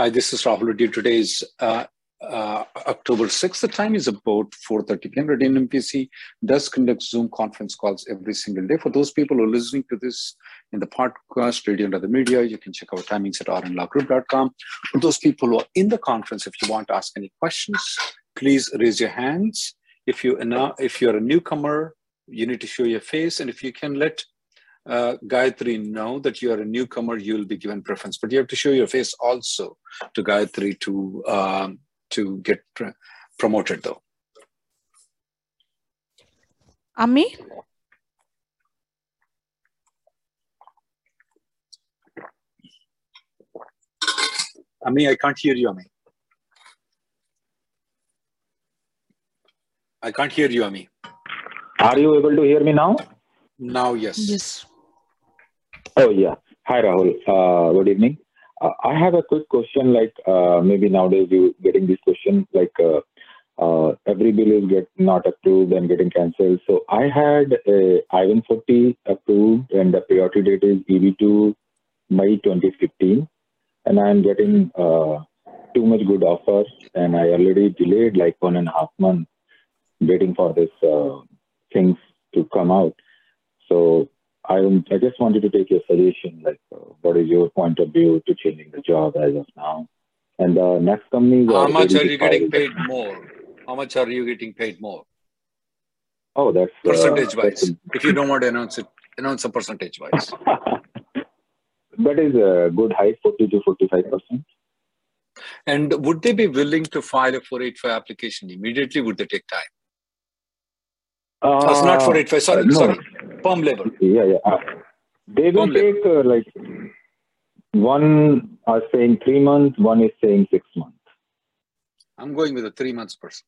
Hi, this is Rahul Reddy. Today is uh, uh, October 6th. The time is about 4.30 p.m. Reddy MPC does conduct Zoom conference calls every single day. For those people who are listening to this in the podcast, radio and other media, you can check our timings at rnlawgroup.com. For those people who are in the conference, if you want to ask any questions, please raise your hands. If, you, if you're a newcomer, you need to show your face. And if you can let uh, Gayatri know that you are a newcomer, you will be given preference. But you have to show your face also to Gayatri to um, to get pr- promoted, though. Ami? Ami, I can't hear you, Ami. I can't hear you, Ami. Are you able to hear me now? Now, yes. Yes. Oh, yeah. Hi, Rahul. Uh, good evening. Uh, I have a quick question. Like uh, maybe nowadays you getting this question like uh, uh, every bill is get not approved and getting cancelled. So I had a I-140 approved and the priority date is EB2 May 2015, and I'm getting uh, too much good offers, and I already delayed like one and a half months waiting for this things to come out. So I, I just wanted to take your suggestion, like uh, what is your point of view to changing the job as of now? And the uh, next company. How much are you getting paid more? How much are you getting paid more? Oh, that's percentage uh, wise. That's if you don't want to announce it, announce a percentage wise. that is a good hike, 40 to 45 percent. And would they be willing to file a 485 application immediately? Would they take time? Uh, it's not 485. Sorry, no. sorry. Perm labor. Yeah, yeah. Uh, they will Perm take uh, like one are saying three months, one is saying six months. I'm going with a three months person.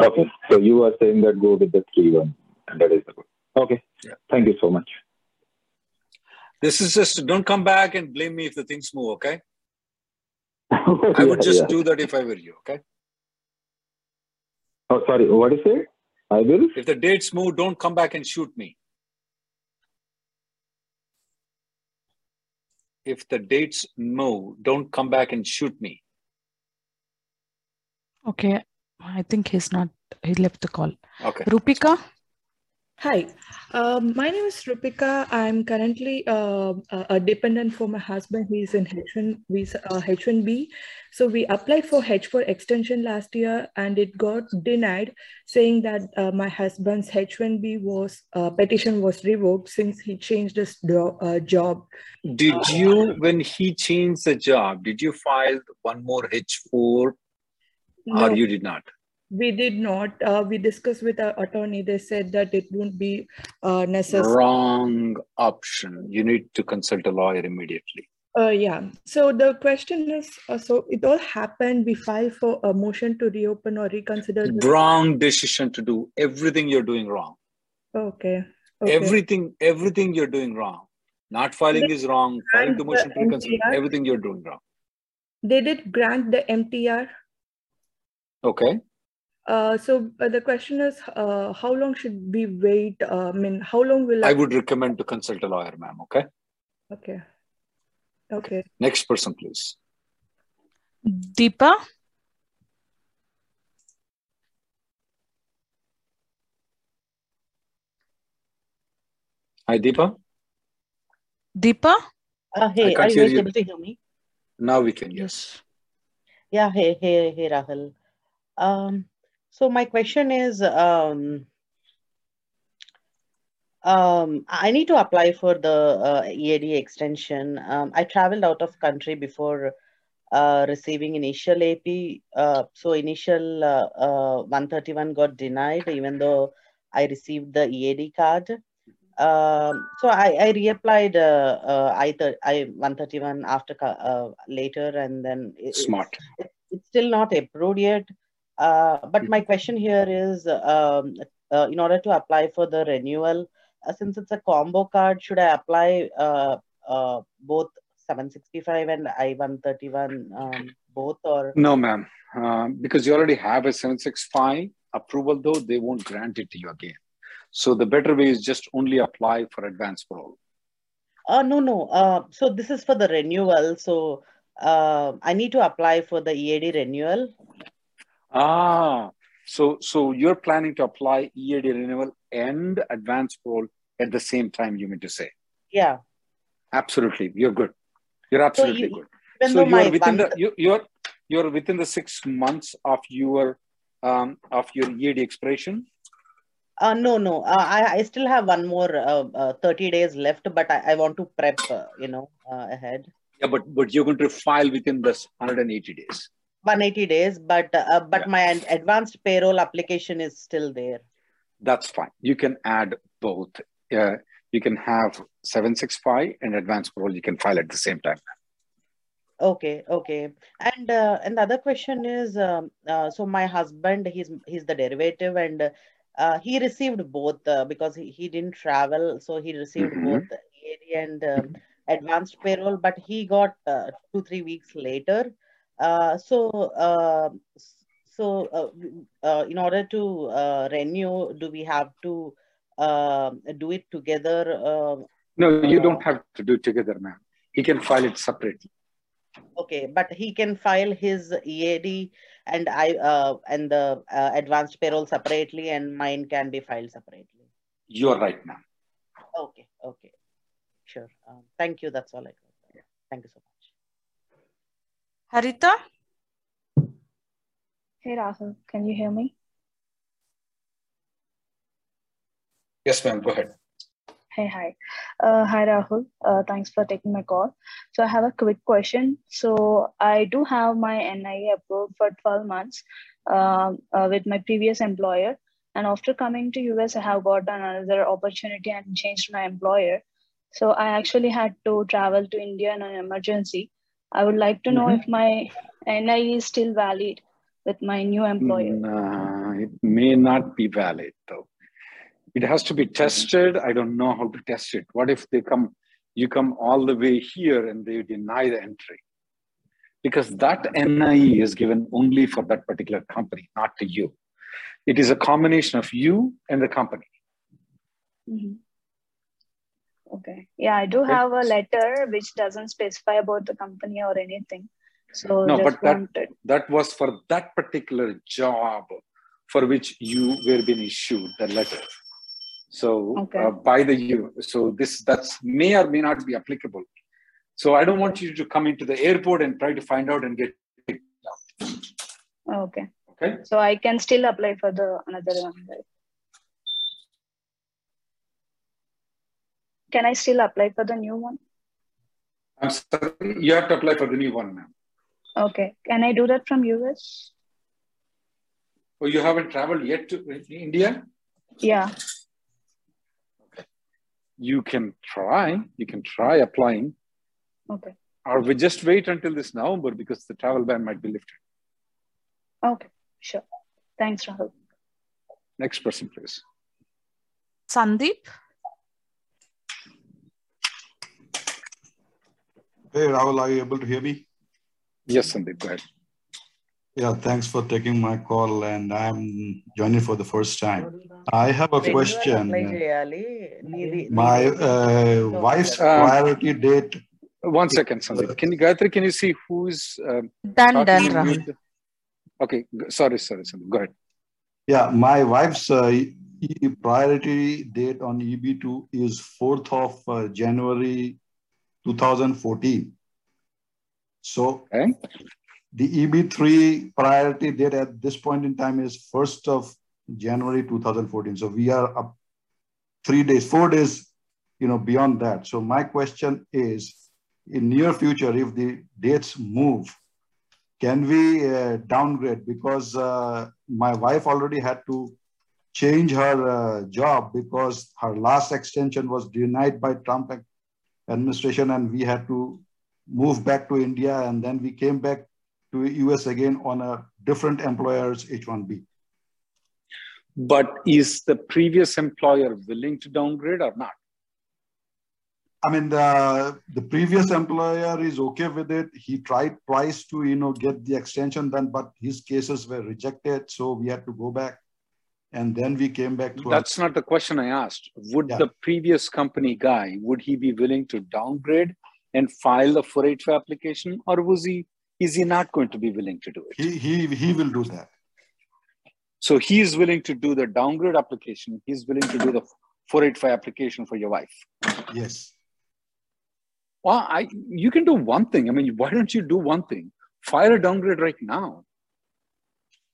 Okay, so you are saying that go with the three one, and that is the good. Okay, yeah. thank you so much. This is just don't come back and blame me if the things move. Okay, I would just yeah. do that if I were you. Okay. Oh, sorry. What is it? I will. If the dates move, don't come back and shoot me. If the dates move, don't come back and shoot me. Okay. I think he's not, he left the call. Okay. Rupika? Hi, um, my name is Rupika. I'm currently uh, a dependent for my husband. He's in H1 visa, uh, H1B. So we applied for H4 extension last year, and it got denied, saying that uh, my husband's H1B was uh, petition was revoked since he changed his do- uh, job. Did you, when he changed the job, did you file one more H4, no. or you did not? We did not. Uh, we discussed with our attorney. They said that it won't be uh, necessary. Wrong option. You need to consult a lawyer immediately. Uh, yeah. So the question is, uh, so it all happened. We filed for a motion to reopen or reconsider. Wrong decision to do. Everything you're doing wrong. Okay. okay. Everything, everything you're doing wrong. Not filing is wrong. Filing the motion to reconsider. Everything you're doing wrong. They did grant the MTR. Okay. Uh, so uh, the question is, uh, how long should we wait? Uh, I mean, how long will I, I would recommend to consult a lawyer, ma'am. Okay. Okay. Okay. Next person, please. Deepa. Hi, Deepa. Deepa. Uh, hey, are you able to hear me? Now we can, yes. Yeah, hey, hey, hey, Rahul. Um, so my question is, um, um, I need to apply for the uh, EAD extension. Um, I traveled out of country before uh, receiving initial AP. Uh, so initial uh, uh, 131 got denied, even though I received the EAD card. Um, so I, I reapplied uh, I, I 131 after uh, later, and then it, smart. It's, it's, still not approved yet. Uh, but mm-hmm. my question here is, um, uh, in order to apply for the renewal, uh, since it's a combo card, should I apply uh, uh, both 765 and I-131 um, both or? No, ma'am. Uh, because you already have a 765 approval, though, they won't grant it to you again. So the better way is just only apply for advance parole. Uh, no, no. Uh, so this is for the renewal. So uh, I need to apply for the EAD renewal. Ah, so so you're planning to apply EAD renewal and advance parole at the same time, you mean to say? Yeah. Absolutely. You're good. You're absolutely so good. So you're within the you, you're you're within the six months of your um, of your EAD expiration. Uh, no, no. Uh, I, I still have one more uh, uh, 30 days left, but I, I want to prep, uh, you know, uh, ahead. Yeah, but but you're going to file within this 180 days. 180 days, but uh, but yeah. my advanced parole application is still there. That's fine. You can add both uh, you can have 765 and advanced parole. you can file at the same time okay okay and uh, and the other question is um, uh, so my husband he's he's the derivative and uh, he received both uh, because he, he didn't travel so he received mm-hmm. both and um, advanced parole but he got uh, two three weeks later uh, so uh, so in order to renew do we have to uh, do it together? Uh, no, you don't have to do it together, ma'am. He can file it separately. Okay, but he can file his EAD and I uh, and the uh, advanced parole separately, and mine can be filed separately. You're right, ma'am. Okay, okay, sure. Um, thank you. That's all I got. Yeah. Thank you so much. Harita. Hey Rahul, can you hear me? Yes, ma'am. Go ahead. Hey, hi. Uh, hi, Rahul. Uh, thanks for taking my call. So I have a quick question. So I do have my NIE approved for 12 months uh, uh, with my previous employer. And after coming to US, I have got another opportunity and changed my employer. So I actually had to travel to India in an emergency. I would like to know mm-hmm. if my NIE is still valid with my new employer. Nah, it may not be valid though it has to be tested i don't know how to test it what if they come you come all the way here and they deny the entry because that nie is given only for that particular company not to you it is a combination of you and the company mm-hmm. Okay yeah i do okay. have a letter which doesn't specify about the company or anything so no but that, that was for that particular job for which you were being issued the letter so okay. uh, by the you, so this that's may or may not be applicable. So I don't want you to come into the airport and try to find out and get picked up. Okay. Okay. So I can still apply for the another one, right? Can I still apply for the new one? I'm sorry, you have to apply for the new one, ma'am. Okay. Can I do that from US? Oh, you haven't traveled yet to India? Yeah Okay. you can try. You can try applying. Okay. Or we just wait until this November because the travel ban might be lifted. Okay, sure. Thanks, Rahul. Next person, please. Sandeep. Hey, Rahul, are you able to hear me? Yes, Sandeep, go ahead. Yeah, thanks for taking my call, and I'm joining for the first time. I have a question. My uh, wife's um, priority date. One second, Sandeep. Can you, Gayatri, can you see who's um, done, done, Okay, sorry, sorry, Sandeep. Go ahead. Yeah, my wife's uh, priority date on EB2 is 4th of uh, January 2014. So okay. the EB3 priority date at this point in time is 1st of January 2014. So we are up three days, four days, you know, beyond that. So my question is, in near future, if the dates move, can we uh, downgrade? Because uh, my wife already had to change her uh, job because her last extension was denied by Trump administration and we had to move back to India and then we came back to US again on a different employer's H-1B. But is the previous employer willing to downgrade or not? I mean, the, the previous employer is okay with it. He tried twice to, you know, get the extension done, but his cases were rejected. So we had to go back and then we came back to that's our... not the question i asked. Would yeah. the previous company guy would he be willing to downgrade and file the 485 application or was he is he not going to be willing to do it? He he, he will do that. So he is willing to do the downgrade application. He's willing to do the 485 application for your wife. Yes. Well i you can do one thing. I mean why don't you do one thing? File a downgrade right now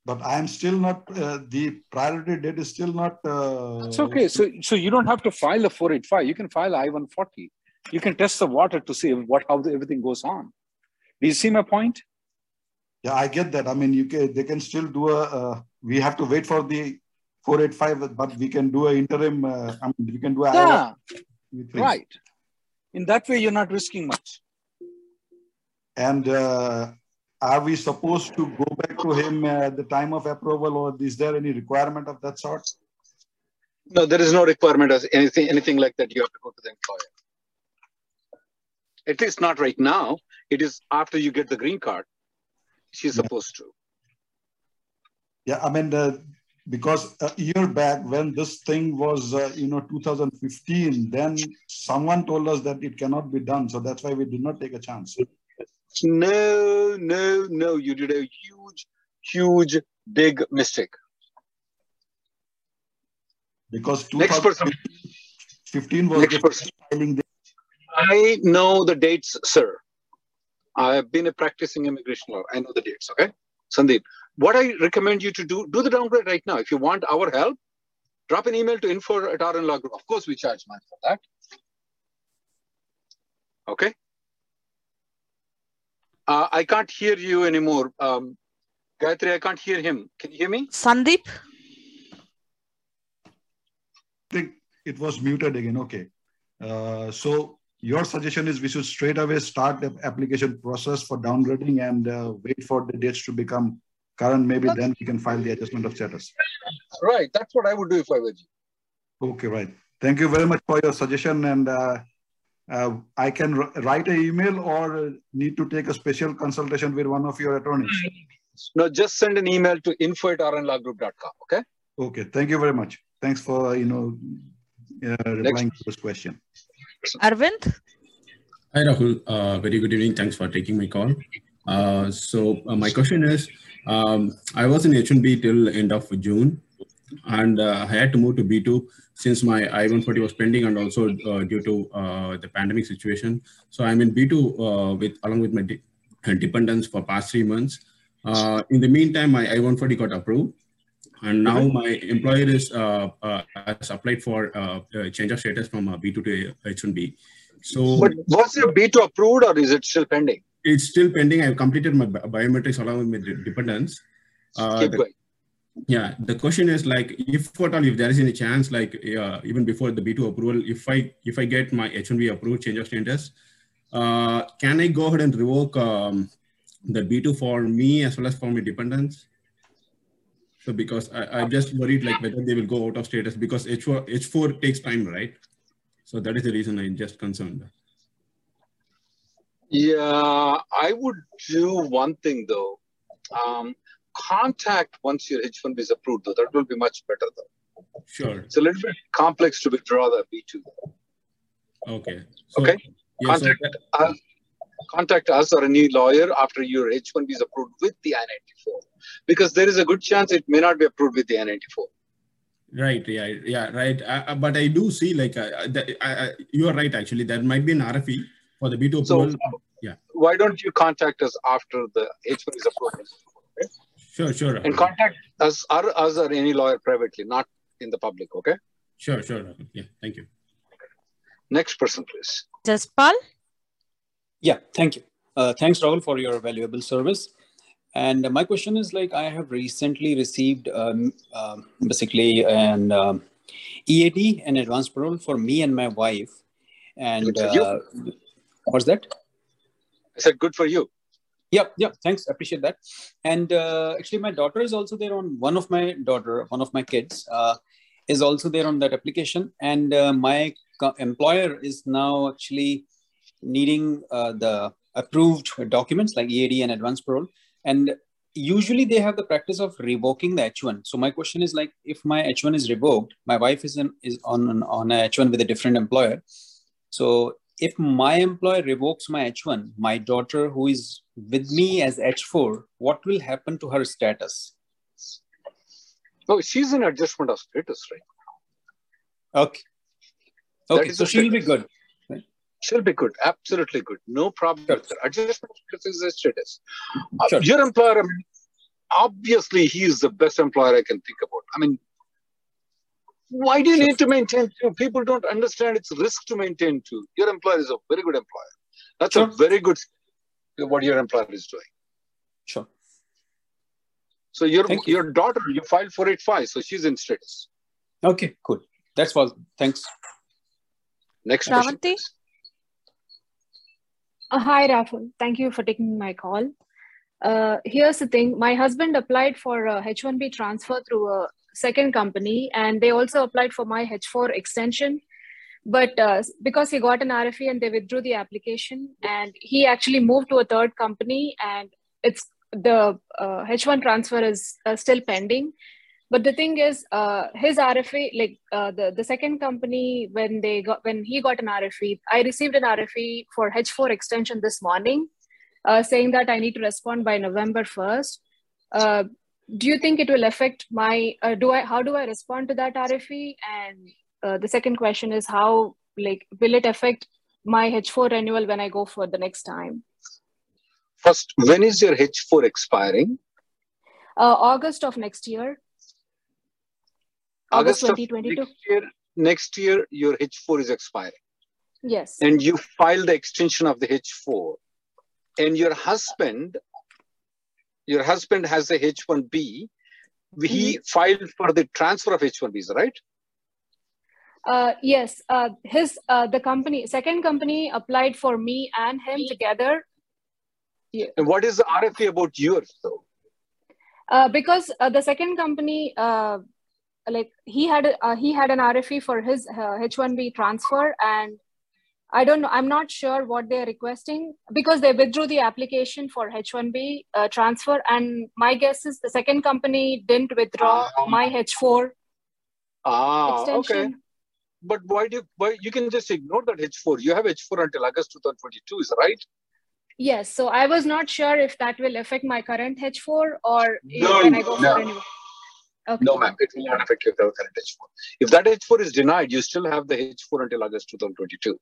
but I am still not, uh, the priority date is still not. Uh, it's okay. So, so you don't have to file a 485. You can file I-140. You can test the water to see what how the, everything goes on. Do you see my point? Yeah, I get that. I mean, you can, they can still do a, uh, we have to wait for the 485, but we can do an interim, uh, I mean, we can do a. Yeah, right. In that way, you're not risking much. And uh, are we supposed to go back to him at the time of approval or is there any requirement of that sort? No, there is no requirement as anything, anything like that. You have to go to the employer. At least not right now. It is after you get the green card. She's yeah. supposed to. Yeah, I mean, uh, because a year back when this thing was, uh, you know, 2015, then someone told us that it cannot be done. So that's why we did not take a chance. No, no, no. You did a huge, huge, big mistake. Because next person. 15 was next person. filing. I know the dates, sir. I have been a practicing immigration law. I know the dates. Okay, Sandeep. What I recommend you to do, do the downgrade right now. If you want our help, drop an email to info at RN Law Group. Of course, we charge money for that. Okay. Uh, I can't hear you anymore. Um, Gayatri, I can't hear him. Can you hear me? Sandeep? I think it was muted again. Okay. Uh, so your suggestion is we should straight away start the application process for downgrading and uh, wait for the dates to become current. Maybe that's, then we can file the adjustment of status. Right. That's what I would do if I were you. Okay, right. Thank you very much for your suggestion. And uh, uh, I can write an email or need to take a special consultation with one of your attorneys? No, just send an email to info at rnlawgroup.com, okay? Okay, thank you very much. Thanks for, you know, uh, replying Next. to this question. Arvind? Hi, Rahul. Uh, very good evening. Thanks for taking my call. Uh, so uh, my question is, um, I was in H1B till end of June, and uh, I had to move to B2 since my I-140 was pending and also uh, due to uh, the pandemic situation. So I'm in B2 uh, with along with my de dependents for past three months. Uh, in the meantime, my I-140 got approved. And now my employer is uh, uh, has applied for change of status from B2 to H1B. So, but was your B2 approved or is it still pending? It's still pending. I've completed my biometrics along with my dependents. Keep the, going yeah the question is like if at all if there is any chance like uh, even before the b2 approval if i if i get my h1b approved change of status uh, can i go ahead and revoke um, the b2 for me as well as for my dependents? So because I, i'm just worried like whether they will go out of status because h4 h4 takes time right? So that is the reason i'm just concerned. Yeah i would do one thing though. Um, contact once your H1B is approved, though. That will be much better, though. Sure. It's a little bit complex to withdraw the B2. Okay. So, okay. Yeah, contact, so us, contact us or any lawyer after your H1B is approved with the I-94. Because there is a good chance it may not be approved with the I-94. Right. Yeah. Yeah. Right. Uh, but I do see like uh, that, uh, you are right. Actually, there might be an RFE for the B2 approval. So, Yeah. Why don't you contact us after the H1 B is approved? Okay? Sure, sure. And contact us, or us or any lawyer privately, not in the public. Okay. Sure, sure. Yeah. Thank you. Next person, please. Jaspal. Yeah. Thank you. Uh, thanks, Rahul, for your valuable service. And my question is like I have recently received um, uh, basically an um, EAD, an advance parole for me and my wife. And uh, what's that? I said good for you. Yeah, yeah. Thanks, appreciate that. And uh, actually, my daughter is also there on one of my daughter, one of my kids uh, is also there on that application. And uh, my employer is now actually needing uh, the approved documents like EAD and advance parole and usually they have the practice of revoking the h1 so my question is like if my h1 is revoked my wife is in, is on on a h1 with a different employer so if my employer revokes my h1 my daughter who is with me as h4 what will happen to her status oh she's in adjustment of status right now. okay okay so she'll be good She'll be good, absolutely good, no problem. Sure. Adjustment is a status. Sure. Uh, your employer, obviously, he is the best employer I can think about. I mean, why do you need to maintain two? People don't understand it's risk to maintain two. Your employer is a very good employer. That's sure. a very good what your employer is doing. Sure. So your Thank your you. daughter, you filed 485, so she's in status. Okay, cool. That's all. Thanks. Next question. Uh, hi, Rahul. Thank you for taking my call. Uh, here's the thing my husband applied for a H1B transfer through a second company, and they also applied for my H4 extension. But uh, because he got an RFE and they withdrew the application, and he actually moved to a third company, and it's the H1 uh, transfer is uh, still pending but the thing is uh, his rfe like uh, the the second company when they got when he got an rfe i received an rfe for h4 extension this morning uh, saying that i need to respond by november 1st uh, do you think it will affect my uh, do i how do i respond to that rfe and uh, the second question is how like will it affect my h4 renewal when i go for the next time first when is your h4 expiring august of next year August, 2022. Next year, next year, your H4 is expiring. Yes. And you file the extension of the H4. And your husband, your husband has a H1B. He mm-hmm. filed for the transfer of H1Bs, right? Uh, yes. Uh, his uh, the company, second company applied for me and him together. Yeah. And what is the RFE about yours, though? Uh, because uh, the second company uh, like he had uh, he had an RFE for his uh, H1B transfer and I don't know I'm not sure what they're requesting because they withdrew the application for H1B uh, transfer and my guess is the second company didn't withdraw my H4 ah extension. okay but why do you why you can just ignore that H4 you have H4 until August 2022 is right yes so I was not sure if that will affect my current H4 or no, when I go no. for new Okay. No, ma'am, it will not affect your current H4. If that H4 is denied, you still have the H4 until August 2022.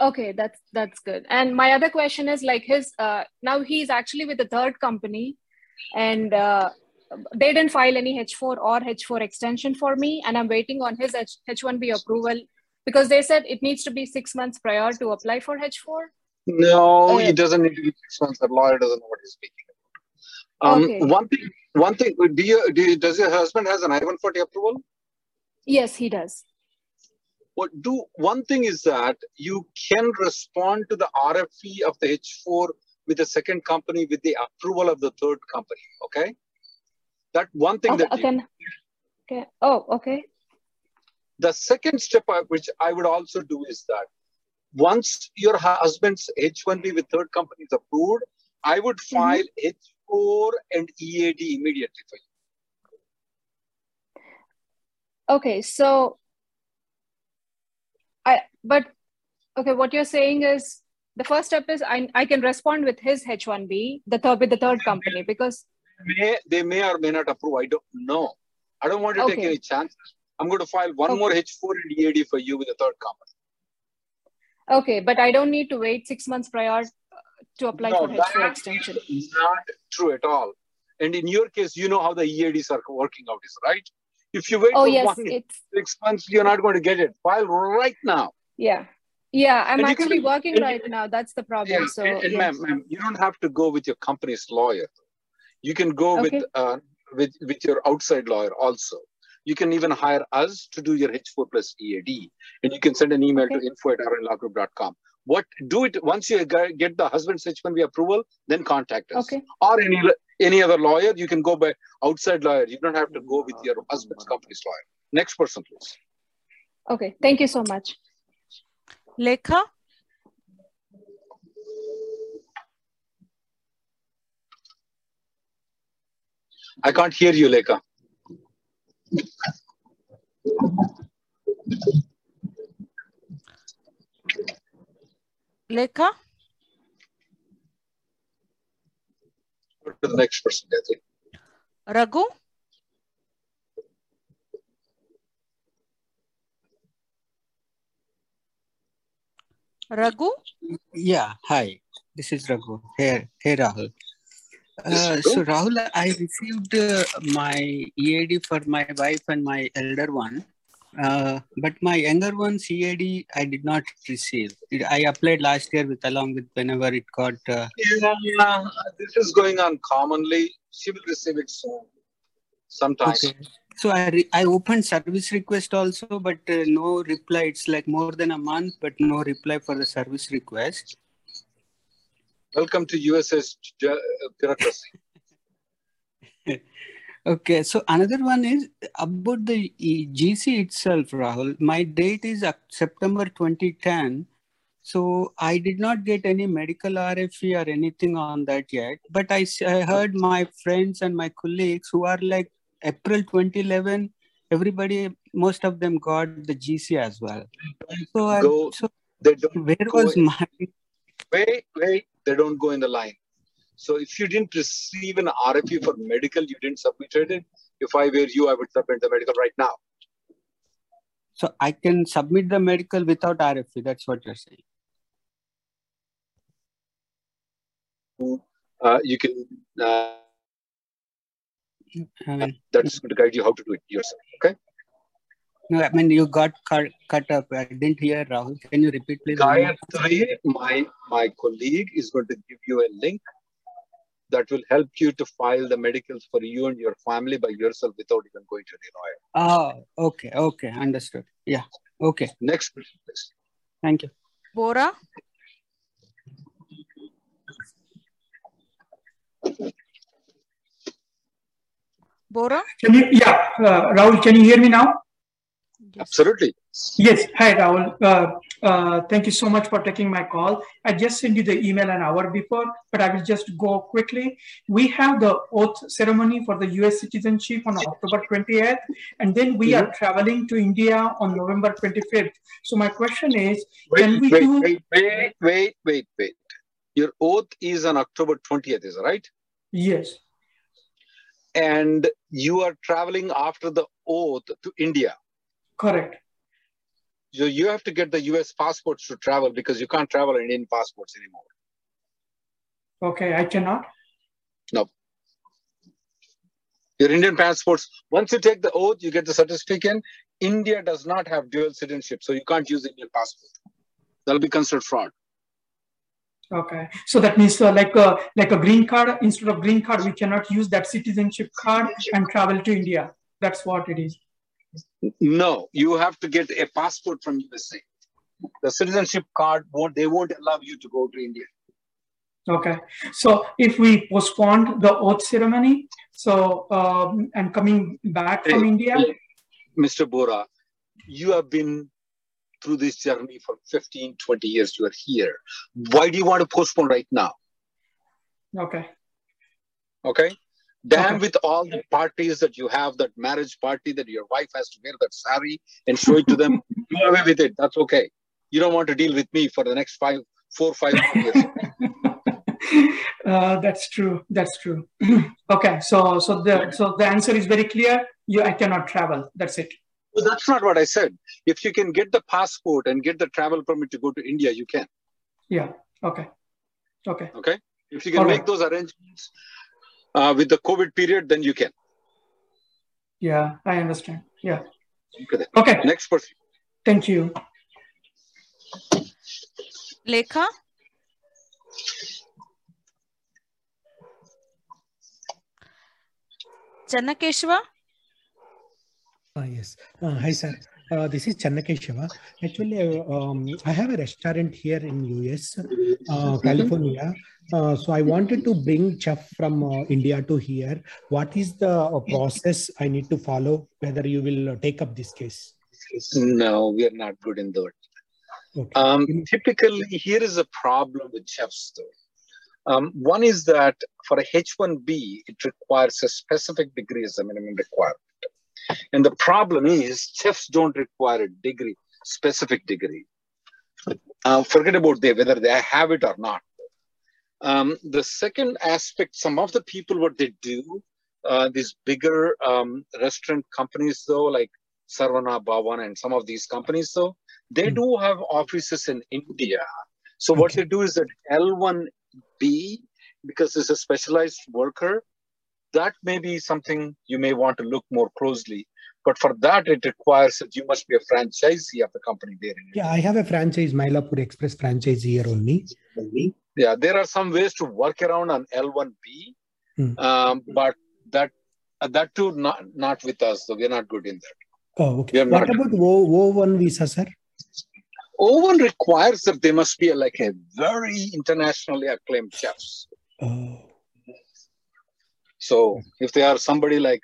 Okay, that's that's good. And my other question is like his uh, now he's actually with the third company, and uh, they didn't file any H4 or H4 extension for me, and I'm waiting on his H- H1B approval because they said it needs to be six months prior to apply for H4. No, it doesn't need to be six months. The lawyer doesn't know what he's speaking about. Um, okay. One thing one thing, do you, do you, does your husband has an I-140 approval? Yes, he does. What do one thing is that you can respond to the RFE of the H4 with the second company with the approval of the third company. Okay, that one thing okay, that. Okay. You, okay. Oh, okay. The second step, which I would also do, is that once your husband's H1B with third company is approved, I would mm-hmm. file mm-hmm. H4 and EAD immediately for you. Okay, so I but okay, what you're saying is the first step is I, I can respond with his H1B, the third with the third company because may, they may or may not approve. I don't know. I don't want to okay. take any chances. I'm going to file one okay. more H4 and EAD for you with the third company. Okay, but I don't need to wait six months prior uh, to apply no, for H4 extension. Not true at all. And in your case, you know how the EADs are working out, is right? If you wait oh, for yes, one it's... six months, you're not going to get it. File right now. Yeah. Yeah, I'm And actually can- working and- right now. That's the problem. Yeah, so, and, yes. ma'am, ma'am, you don't have to go with your company's lawyer. You can go Okay. with uh, with with your outside lawyer also. You can even hire us to do your H4 plus EAD, and you can send an email to info at rnlawgroup.com. What do it once you get the husband's H1B approval, then contact us. Okay. Or any any other lawyer, you can go by outside lawyer. You don't have to go with your husband's uh-huh. company's lawyer. Next person, please. Okay, thank you so much. Lekha? I can't hear you, Lekha. Lekha? Go to the next person, Gayatri. Raghu? Raghu? Yeah, hi. This is Raghu. Hey, hey Rahul. Uh, Raghu. so Rahul, I received uh, my EAD for my wife and my elder one, uh, but my younger one, EAD, I did not receive. It, I applied last year with along with whenever it got. Uh, Yeah, this is going on commonly. She will receive it soon. Sometimes. okay. So I re- I opened service request also, but uh, no reply. It's like more than a month, but no reply for the service request. Welcome to USS bureaucracy. Okay, so another one is about the GC itself, Rahul. My date is September 2010. So I did not get any medical RFE or anything on that yet. But I heard my friends and my colleagues who are like April 2011, everybody, most of them got the GC as well. So, I, so They don't where was in- my, wait, wait. They don't go in the line. So if you didn't receive an RFE for medical, you didn't submit it. If I were you, I would submit the medical right now. so I can submit the medical without RFE. That's what you're saying. Uh, you can. Uh, Um, that's going to guide you how to do it yourself. Okay. No, I mean you got cut, cut up. I didn't hear Rahul. Can you repeat, please? Gayatri, my my colleague is going to give you a link that will help you to file the medicals for you and your family by yourself without even going to the lawyer. Oh, okay, okay, understood. Yeah, okay. Next person, please. Thank you. Bora? Bora? Can you, yeah, uh, Rahul, can you hear me now? Absolutely. Yes. Hi, Rahul. Uh, uh, thank you so much for taking my call. I just sent you the email an hour before, but I will just go quickly. We have the oath ceremony for the US citizenship on October 28th, and then we are traveling to India on November 25th. So my question is, can we Wait, wait, do? wait, wait, wait, wait, wait. Your oath is on October 20th, is that right? Yes. And you are traveling after the oath to India. Correct. So you have to get the US passports to travel because you can't travel in Indian passports anymore. Okay, I cannot. No. Your Indian passports, once you take the oath, you get the certificate. India does not have dual citizenship, so you can't use Indian passport. That'll be considered fraud. Okay, so that means uh, like a like a green card instead of green card, we cannot use that citizenship card and travel to India. That's what it is. No, you have to get a passport from USA. The citizenship card won't they won't allow you to go to India. Okay, so if we postponed the oath ceremony, so um, and coming back from Hey, India, Mr. Bora, you have been through this journey for 15, 20 years. You are here. Why do you want to postpone right now? okay, Okay. Damn with all the parties that you have, that marriage party that your wife has to wear that sari and show it to them. Do away with it. That's okay. You don't want to deal with me for the next five, four, five years. uh, that's true. That's true. okay, so so the so the answer is very clear. You, I cannot travel. That's it. Well, that's not what I said. If you can get the passport and get the travel permit to go to India, you can. Yeah. Okay. Okay. Okay. If you can All make right. those arrangements uh, with the COVID period, then you can. Yeah, I understand. Yeah. Okay. okay. Next person. Thank you. Lekha? Channakeshwa? Uh, yes. Uh, hi, sir. Uh, this is Channakeshava. Actually, uh, um, I have a restaurant here in US, uh, California. Uh, so I wanted to bring chef from uh, India to here. What is the uh, process I need to follow? Whether you will take up this case? No, we are not good in that. Okay. Um, typically, here is a problem with chefs, though. Um, one is that for a H-1B, it requires a specific degree as a minimum requirement. And the problem is chefs don't require a degree, specific degree. Uh, forget about they, whether they have it or not. Um, the second aspect, some of the people, what they do, uh, these bigger um, restaurant companies, though, like Saravana Bhavan and some of these companies, though, they mm. do have offices in India. So okay. what they do is that L1B, because it's a specialized worker, that may be something you may want to look more closely. But for that, it requires that you must be a franchisee of the company there. Yeah, I have a franchise, Mylapore Express franchise here only. Yeah, there are some ways to work around on L1B, hmm. um, but that uh, that too not not with us. So we're not good in that. Oh, okay. What about o, O1 visa, sir? O1 requires that they must be like a very internationally acclaimed chefs. Oh. So if they are somebody like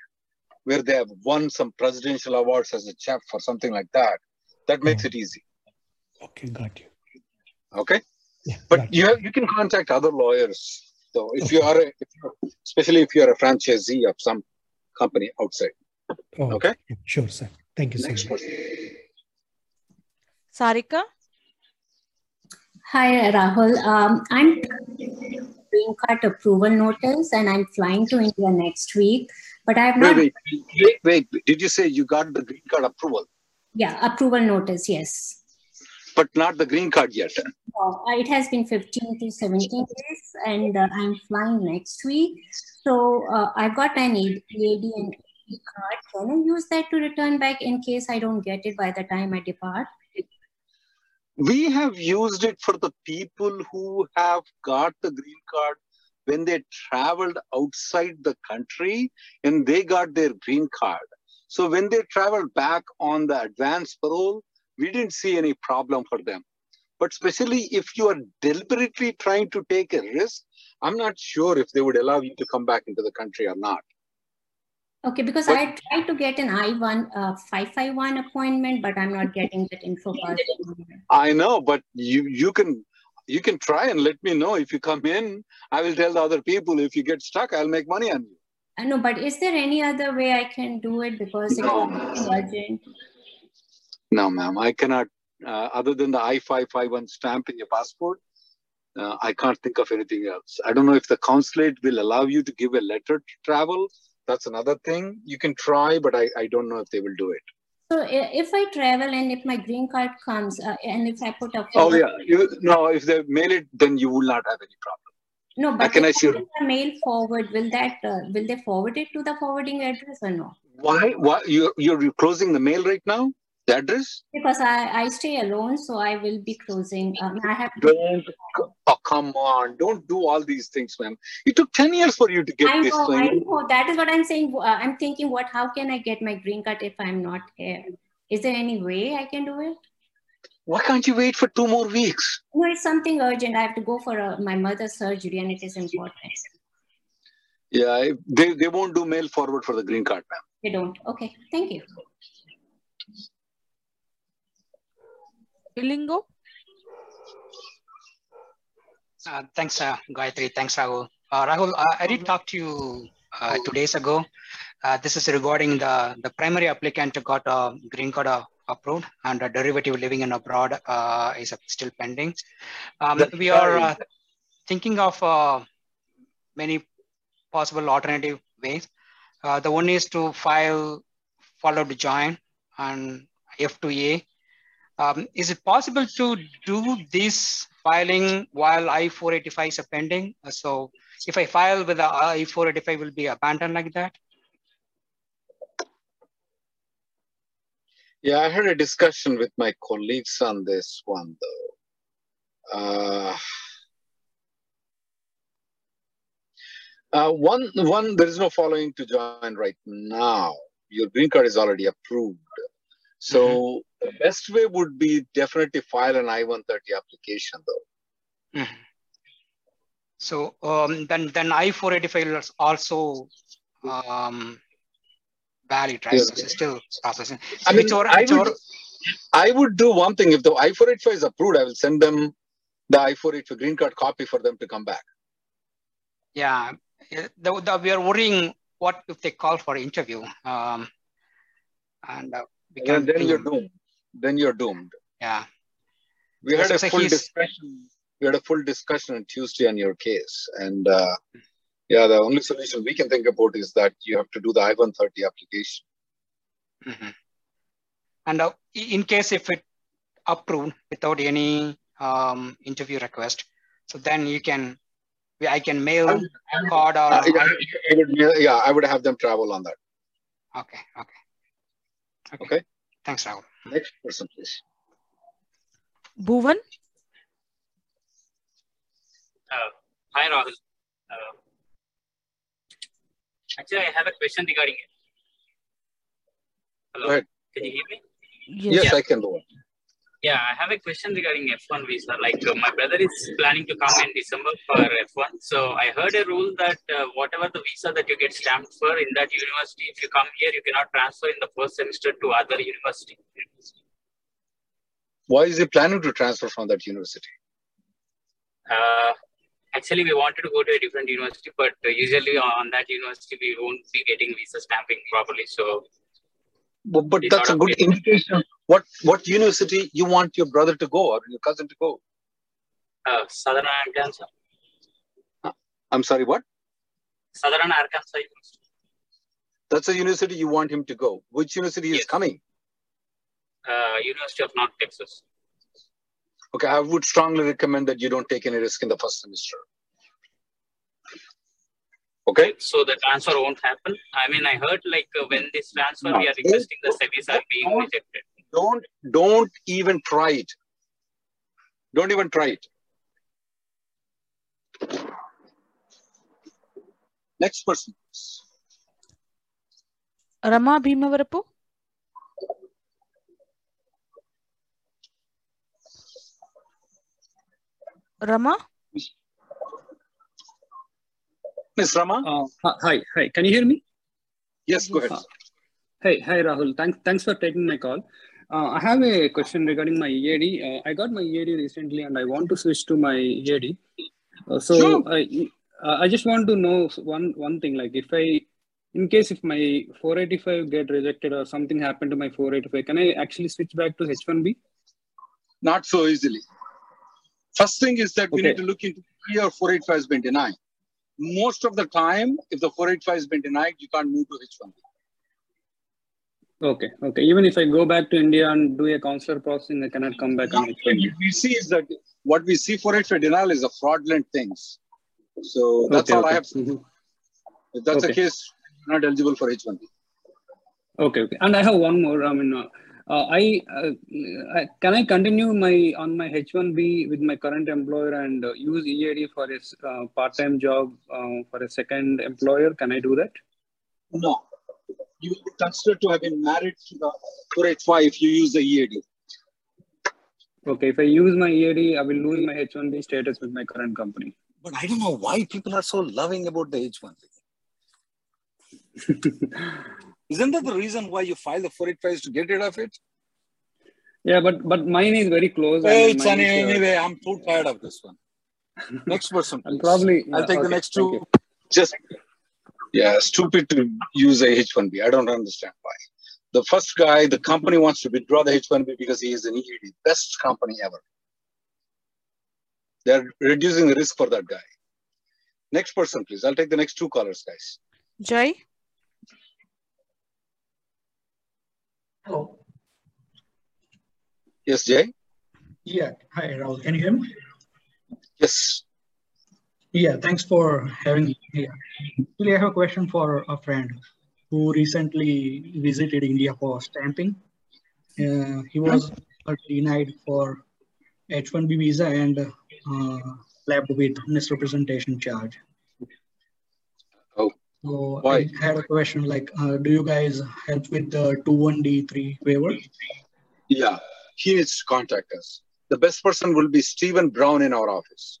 where they have won some presidential awards as a chef or something like that, that makes oh. it easy. Okay, got you. Okay, yeah, but you have, you can contact other lawyers. So if okay. you are, a, if you're, especially if you are a franchisee of some company outside. Oh, okay. Sure, sir. Thank you, Next sir. Person. Sarika. Hi, Rahul. Um, I'm green card approval notice and I'm flying to India next week. But I have not. Wait, wait, wait, wait. Did you say you got the green card approval? Yeah, approval notice, yes. But not the green card yet. No, uh, it has been 15 to 17 days and uh, I'm flying next week. So uh, I've got an EAD and EAD card. Can I use that to return back in case I don't get it by the time I depart? we have used it for the people who have got the green card when they traveled outside the country and they got their green card. So when they traveled back on the advance parole, we didn't see any problem for them. But especially if you are deliberately trying to take a risk, I'm not sure if they would allow you to come back into the country or not. Okay, because but, I tried to get an I-1 uh, 551 appointment, but I'm not getting that info. I know, but you you can you can try and let me know if you come in. I will tell the other people if you get stuck, I'll make money on you. I know, but is there any other way I can do it because no. it's urgent? No, ma'am, I cannot. Uh, other than the I-551 stamp in your passport, uh, I can't think of anything else. I don't know if the consulate will allow you to give a letter to travel that's another thing you can try but i, I don't know if they will do it so if i travel and if my green card comes uh, and if i put a oh yeah. You, no if they mail it then you will not have any problem. No but I can assure I mail forward will that uh, will they forward it to the forwarding address or no? Why why you're, you're closing the mail right now the address? Because I, I stay alone, so I will be closing. Um, I have. Don't. Oh, come on! Don't do all these things, ma'am. It took ten years for you to get I this know, thing. I know. That is what I'm saying. Uh, I'm thinking, what? How can I get my green card if I'm not here? Is there any way I can do it? Why can't you wait for two more weeks? No, it's something urgent. I have to go for a, uh, my mother's surgery, and it is important. Yeah, they, they won't do mail forward for the green card, ma'am. They don't. Okay, thank you. Ilingo? Uh, thanks, uh, Gayatri. Thanks, Rahul. Uh, Rahul, uh, I did talk to you uh, two days ago. Uh, this is regarding the, the primary applicant got a green card approved and a derivative living in abroad is still pending. Um, we are thinking of many possible alternative ways. the one is to file follow to join and F2A. Um, is it possible to do this filing while I-485 is pending? So if I file with the I-485 will be abandoned like that? Yeah, I had a discussion with my colleagues on this one though. Uh, uh, one, one, there is no following to join right now. Your green card is already approved. So mm-hmm. the best way would be definitely file an I-130 application though. Mm-hmm. So um, then, then I-485 is also um, valid, right? Yeah. So it's still processing. So I mean, I, would, I would do one thing. If the I-485 is approved, I will send them the I-485 green card copy for them to come back. Yeah, the, the, we are worrying what if they call for interview. Um, and uh, and then you're doomed. Then you're doomed. Yeah. We had a full discussion. We had a full discussion on Tuesday on your case, and uh, yeah, the only solution we can think about is that you have to do the I-130 application. Mm-hmm. And uh, in case if it approved without any um, interview request, so then you can, I can mail I card or. I would, yeah, I would have them travel on that. Okay, okay. Okay. okay. Thanks, Rahul. Next person, please. Bhuvan? Uh, hi, Rahul. Uh, actually, I have a question regarding it. Hello? Go ahead. Can you hear me? Yes, yes I can go on. Yeah, I have a question regarding F1 visa. Like uh, my brother is planning to come in December for F1. So I heard a rule that uh, whatever the visa that you get stamped for in that university, if you come here, you cannot transfer in the first semester to other university. Why is he planning to transfer from that university? Uh, actually, we wanted to go to a different university, but uh, usually on that university, we won't be getting visa stamping properly. So but, but that's a good indication. What what university you want your brother to go or your cousin to go? Uh, Southern Arkansas. Uh, I'm sorry, what? Southern Arkansas University. That's the university you want him to go. Which university yes. is coming? Uh, university of North Texas. Okay, I would strongly recommend that you don't take any risk in the first semester. Okay. So the transfer won't happen. I mean, I heard like uh, when this transfer, no, we are requesting the SEVIS are being rejected. Don't don't even try it. Don't even try it. Next person. Rama Bhimavarapu. Rama? Ms. Rama? Uh, hi, hi. Can you hear me? Yes, go ahead. Uh, hey, hi, Rahul. Thanks, thanks for taking my call. Uh, I have a question regarding my EAD. Uh, I got my EAD recently, and I want to switch to my EAD. Uh, so sure. I, uh, I just want to know one one thing. Like, if I, in case if my 485 get rejected or something happened to my 485, can I actually switch back to H1B? Not so easily. First thing is that we okay. need to look into why your 485 has been denied most of the time, if the 485 has been denied, you can't move to H1B. Okay, okay. Even if I go back to India and do a consular processing, I cannot come back on H1B. What we see is that what we see 485 denial is a fraudulent things. So that's okay, all okay. I have. Mm-hmm. If that's okay. the case, not eligible for H1B. Okay, okay. And I have one more. I mean, uh, uh, I, uh, I, can I continue my on my H1B with my current employer and uh, use EAD for a uh, part-time job uh, for a second employer? Can I do that? No, you will be considered to have been married to the 485 if you use the EAD. Okay, if I use my EAD, I will lose my H1B status with my current company. But I don't know why people are so loving about the H1B. Isn't that the reason why you file the 485 to get rid of it? Yeah, but but mine is very close. Hey, it's any, uh, anyway, I'm too tired of this one. Next person. I'll probably. I'll take okay, the next two. Just yeah, stupid to use a H1B. I don't understand why. The first guy, the company wants to withdraw the H1B because he is an EAD. Best company ever. They're reducing the risk for that guy. Next person, please. I'll take the next two callers, guys. Jay. Hello. Yes, Jay? Yeah. Hi, Rahul. Can you hear me? Yes. Yeah, thanks for having me here. Actually, I have a question for a friend who recently visited India for stamping. Uh, he was denied for H-1B visa and uh, slapped with misrepresentation charge. Oh, so why? I had a question like, uh, do you guys help with the 21D3 waiver? Yeah, he needs to contact us. The best person will be Stephen Brown in our office.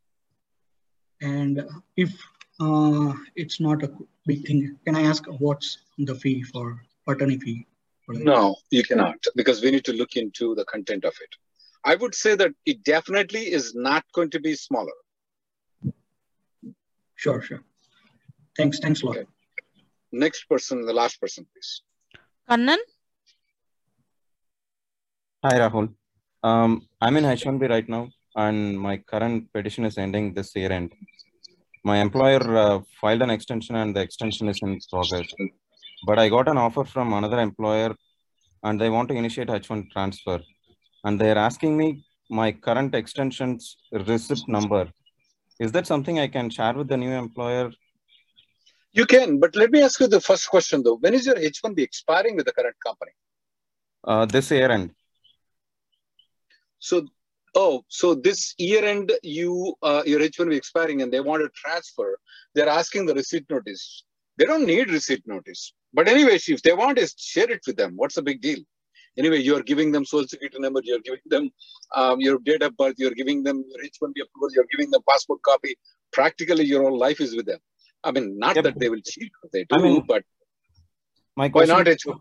And if uh, it's not a big thing, can I ask what's the fee for attorney fee? For? No, you cannot because we need to look into the content of it. I would say that it definitely is not going to be smaller. Sure, sure. Thanks, thanks a lot. Okay. Next person, the last person, please. Kannan? Hi, Rahul. Um, I'm in H1B right now, and my current petition is ending this year end. My employer uh, filed an extension, and the extension is in progress. But I got an offer from another employer, and they want to initiate H1 transfer. And they're asking me my current extension's receipt number. Is that something I can share with the new employer? You can, but let me ask you the first question though. When is your H1B expiring with the current company? Uh, this year end. So, oh, so this year end, you uh, your H1B expiring, and they want to transfer. They're asking the receipt notice. They don't need receipt notice, but anyway, if they want, is share it with them. What's the big deal? Anyway, you're giving them social security number, you're giving them um, your date of birth, you're giving them your H1B approval, you're giving them passport copy. Practically, your whole life is with them. I mean, not Yep. that they will cheat, they do, I mean, but My why not H1B?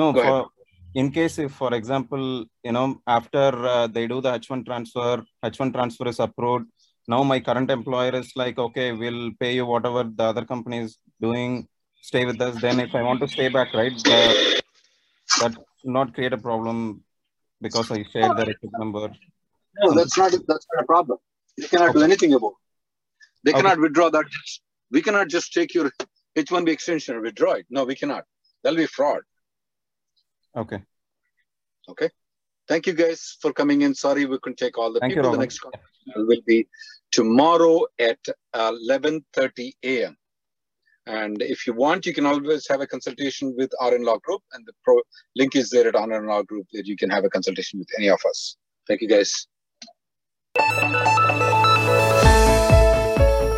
No, Go ahead. for in case if, for example, you know, after uh, they do the H1 transfer, H1 transfer is approved. Now my current employer is like, okay, we'll pay you whatever the other company is doing. Stay with us. Then if I want to stay back, right, the, that not create a problem because I shared the receipt number. No, that's not that's not a problem. They cannot do anything about. It. They Okay. cannot withdraw that. We cannot just take your H1B extension and withdraw it. No, we cannot. That'll be fraud. Okay. Okay. Thank you guys for coming in. Sorry we couldn't take all the Thank you, people. the next call will be tomorrow at uh, 11:30 a.m. And if you want, you can always have a consultation with our RN Law Group, and the pro link is there at our RN Law Group that you can have a consultation with any of us. Thank you, guys.